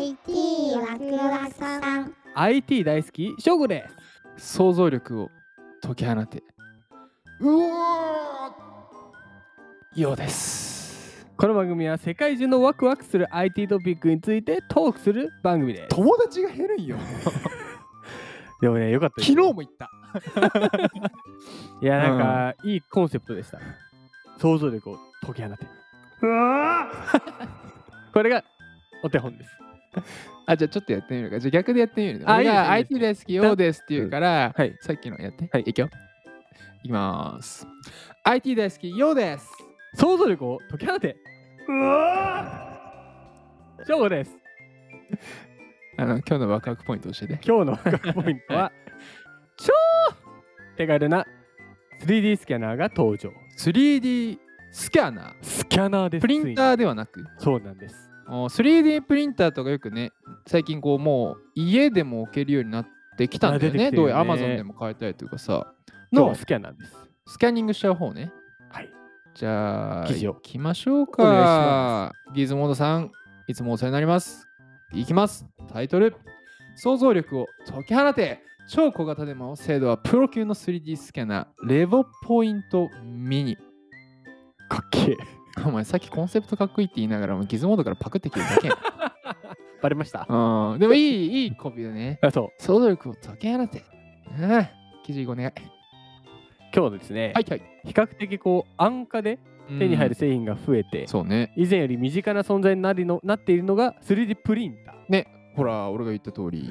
IT ワクワクさん。IT 大好き翔吾です。想像力を解き放て。うおーようです。この番組は世界中のワクワクする IT トピックについてトークする番組です。友達が減るんよ。でもねよかった昨日も言った。いやなんか、いいコンセプトでした。想像力を解き放て。これがお手本です あじゃあちょっとやってみるか。じゃあ逆でやってみるねあい IT いです。大好きようですって言うから、はいさっきのやって。はい。いくよ。いきます。IT 大好きようです想像力を解き放て。翔吾です。あの今日のワクワクポイント教えて。今日のワクワクポイントは 超手軽な 3D スキャナーが登場。3D スキャナー。スキャナーです。プリンターではなく。そうなんです。お 3D プリンターとかよくね最近こうもう家でも置けるようになってきたんだよね。ね。どうや Amazon でも買えたりとかさ。のスキャナーです。スキャニングしちゃう方ね。はい。じゃあ記事を。行きましょうか。ギズモードさんいつもお世話になります。いきます。タイトル。想像力を解き放て。超小型でも精度はプロ級の 3D スキャナー。レボポイントミニ。かっけえ お前さっきコンセプトかっこいいって言いながらもギズモードからパクってきてるだけやん。バレました？うん。でもいいいいコピーだね。あそう。想像力を解き放て。うん。記事お願い今日ですね、はいはい。比較的こう安価で手に入る製品が増えて、そうね。以前より身近な存在になりのなっているのが 3D プリンタほら俺が言った通り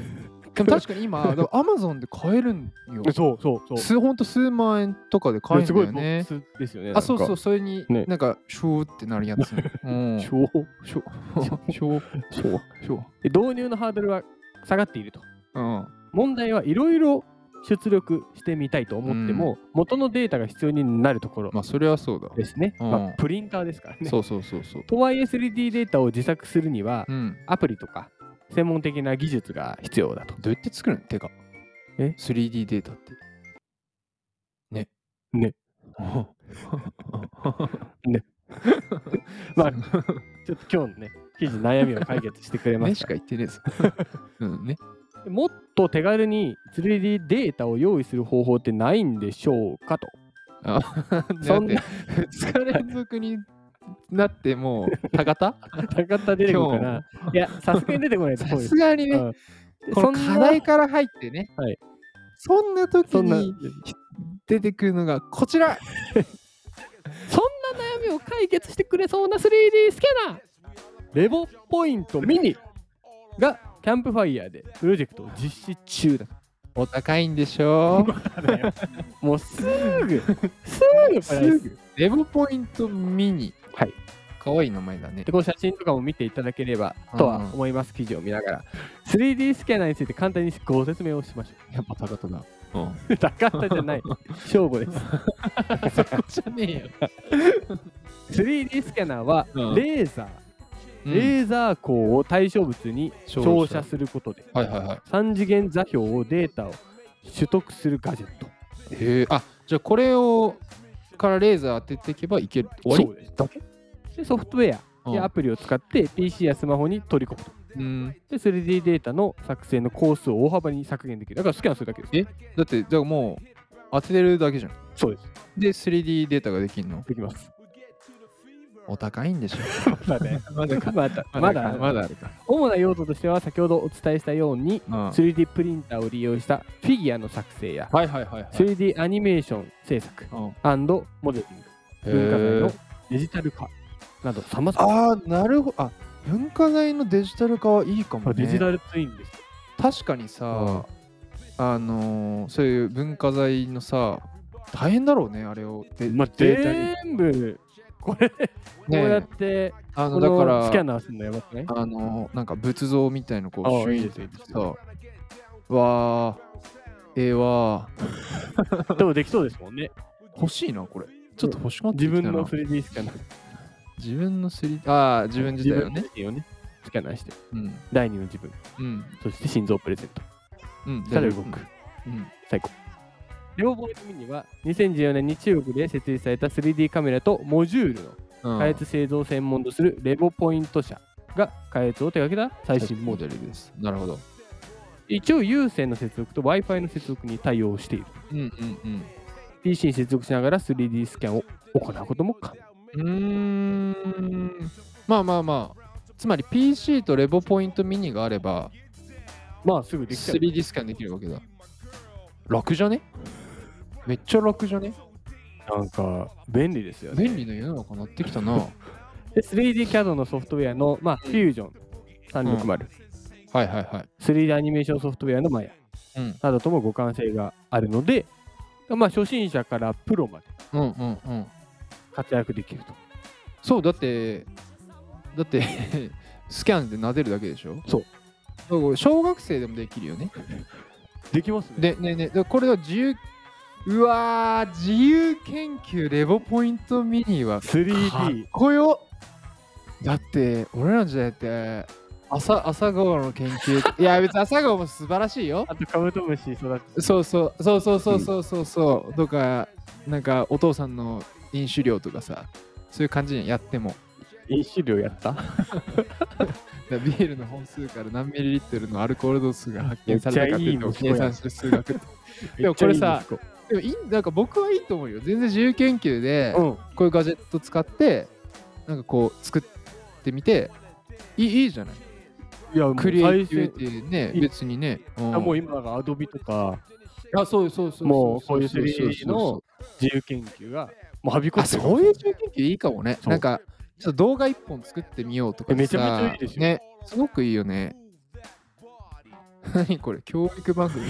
でも確かに今 アマゾンで買えるんよ。ーそうそうそう。数ほんと数万円とかで買えるんだよね。ックスですよねあそうそううそれにね。なんかシューってなるやつ。うん。シ超ュシュ シュ超シュで導入のハードルは下がっていると。うん。問題はいろいろ出力してみたいと思っても、元のデータが必要になるところまあそれはそうだ。ですね、うん。まあ、プリンターですからね。そうそうそうそう。とはいえ 3D データを自作するにはうん。アプリとか専門的な技術が必要だと。どうやって作るの？てかえ？3D データって。ね。ね。まあちょっと今日のね記事悩みを解決してくれまねしかした言ってねえぞ。うんね。もっと手軽に 3D データを用意する方法ってないんでしょうかと。あそんなそんな2日連続になってもう高田高 田出てくるかな？いやさすがに出てこないと思 さすすがにね。うん。でこの課題から入ってね、はい。そんな時に出てくるのがこちら。そんな悩みを解決してくれそうな 3D スキャナーレボポイントミニ。がキャンプファイヤーでプロジェクトを実施中だお高いんでしょ？もうすぐ。すぐ。プライスすぐ。レボポイントミニ。はい。かわいい名前だね。でこの写真とかも見ていただければとは思います記事を見ながら。3D スキャナーについて簡単にご説明をしましょ やっぱ高田だうん。う高田じゃない。正吾です。そこじゃねえよ。3D スキャナーはうん。レーザー、うんレーザー光を対象物に照照射射することではいはいはい。3次元座標をデータを取得するガジェット。へえあじゃあこれをからレーザー当てていけばいける。終わり？そうです。だけ？でソフトウェア。やアプリを使って PC やスマホに取り込むと。うん。で 3D データの作成の工数を大幅に削減できる。だからスキャンするだけです。だってじゃあもう当ててるだけじゃん。そうです。で 3D データができるの？できますお高いんでしょ。まだね。まだか。まだまだまだ。あるか。主な用途としては先ほどお伝えしたようにうん。3D プリンターを利用したフィギュアの作成やはいはいはいはい。3D アニメーション制作うん。モデリング。文化財のデジタル化などさまざまああなるほど。あ文化財のデジタル化はいいかもね。デジタルツインです。確かにさ、あのーそういう文化財のさ大変だろうねあれをでまあ、データに全部これ、こうねやってあのこだからのスキャナーするのやばくない？あのなんか仏像みたいのこうシュイーンいいですいいですさわーええわ でもできそうですもんね。ー欲しいなこれ。ちょっと欲しくなってきたな。自分の 3D スキャナー。自分の 3D ああ自分自体をね。自分をね。スキャナーして、うん。第二の自分、うん。そして心臓プレゼント。うんしたら動く。うん。最高。レオボーイミニは2014年に中国で設立された 3D カメラとモジュールのうん開発製造を専門とするレボポイント社が開発を手掛けた最新モモデル。です。なるほど。一応有線の接続と Wi-Fi の接続に対応している。うんうん。PC に接続しながら 3D スキャンを行うことも可能。うーん。まあまあまあ。つまり PC とレボポイントミニがあればまあすぐできちゃう。3D スキャンできるわけだ。楽じゃね？めっちゃ楽じゃね？なんか便利ですよね。便利な世の中になってきたな。は で 3D CAD のソフトウェアの、まあ、フュージョン360、いはいはい。3D アニメーションソフトウェアのマヤうんなどとも互換性があるので、まあ、初心者からプロまでうんうんうん。活躍できると。そう、だって、だって、スキャンで撫でるだけでしょ？そうだから小学生でもできるよね。できますね。で、ねえねえでこれは自由、うわー、自由研究レボポイントミニはかっ 3D。こよ。だって、俺らの時代って、朝朝顔の研究、いや、別に朝顔も素晴らしいよ。あとカブトムシ育てそうそう。そうそうそうそうそうそう、とか、なんかお父さんの飲酒量とかさ、そういう感じにやっても。飲酒量やった？ビールの本数から何ミリリットルのアルコール度数が発見されたかっていうのを計算して数学。でもこれさでもいいなんか僕はいいと思うよ。全然自由研究で、うん。こういうガジェット使って、なんかこう作ってみて、いいいいじゃない。いや、もうクリエイティ最ビティね、いい別にね。うん先もう今なんかアドビとかあ、そうそうそう。もうこういうそそそ 3D の自由研究がもうはびこあ、ってるそういう自由研究いいかもね。そうなんか、ちょっと動画一本作ってみようとかさめちゃめちゃいいですよね、すごくいいよね。何これ、教育番組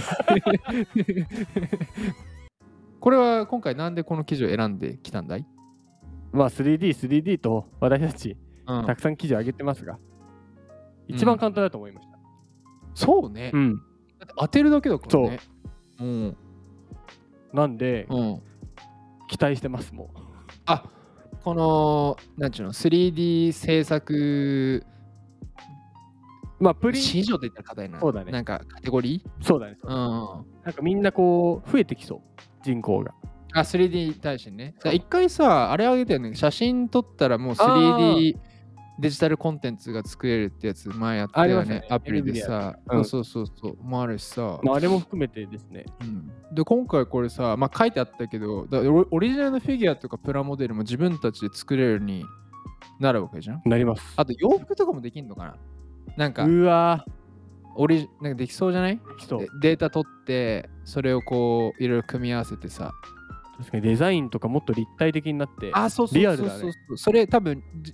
これは今回なんでこの記事を選んできたんだい、まあ 3D、3D と私たちうんたくさん記事を上げてますが、一番簡単だと思いました。そうね、うん。だって当てるだけだからね。うん。なんで、うん。期待してます、もう。あこの、なんちゅうの、3D 制作まあ、プリン、市場って言ったら課題なそうだねなんかカテゴリそうだね。ーうん。なんかみんなこう、増えてきそう、人口が。あ、3D に対してね。一回さ、あれあげたよね。写真撮ったらもうあ 3D デジタルコンテンツが作れるってやつ前やったよねね。アプリでさ。うんそうそうそう。もあるしさ。まあ、あれも含めてですね。うんで、今回これさ、まあ書いてあったけど、だオオリジナルのフィギュアとかプラモデルも自分たちで作れるようになるわけじゃん。なります。あと洋服とかもできんのかななんか、うわオリジなんかできそうじゃない？データ取って、それをこう、いろいろ組み合わせてさ。確かにデザインとかもっと立体的になって、あ、そうそうリアルだねそうそうそれ多分じ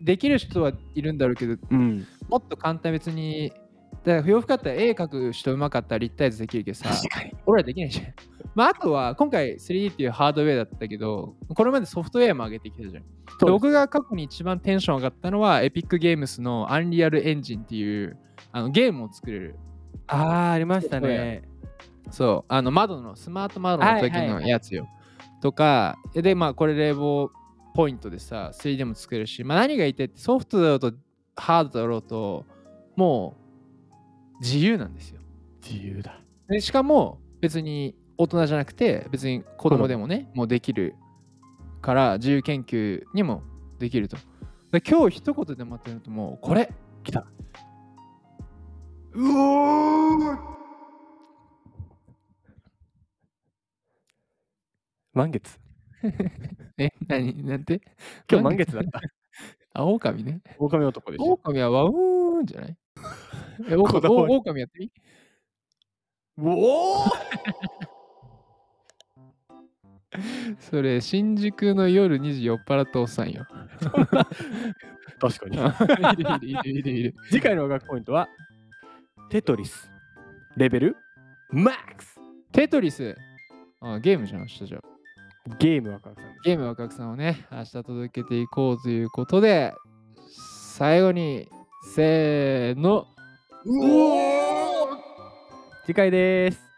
できる人はいるんだろうけど、うん。もっと簡単別に。だから洋服だったら絵描く人うまかったら立体図できるけどさ。俺らできないじゃん。まあ、あとは今回 3D っていうハードウェアだったけど、これまでソフトウェアも上げてきたじゃん。僕が過去に一番テンション上がったのは、エピックゲームスのアンリアルエンジンっていうあのゲームを作れる。あー、ありましたね。そう、あの窓の、スマート窓の時のやつよ。とか、で、まあこれ冷房ポイントでさ、3D も作れるし、まあ何がいってソフトだろうとハードだろうと、もう自由なんですよ。自由だ。でしかも別に大人じゃなくて、別に子供でもね、もうできるから自由研究にもできると。で今日一言でまとめるともうこれ来た。うおー満月。え、何なんて？今日満月だった。あ、狼ね。狼男でしょ。狼はワウーンじゃない？え、オオこだわりオオカミやってみ？おお それ、新宿の夜2時酔っ払ったおっさんよ。確かに。いるいるいるいる。次回の学ポイントは、テトリス。レベル？マックステトリス。あ、ゲームじゃん、明日じゃあ。ゲームワクワクさん。ゲーム若くさんをね、明日届けていこうということで、最後に、せーの。うおー次回です。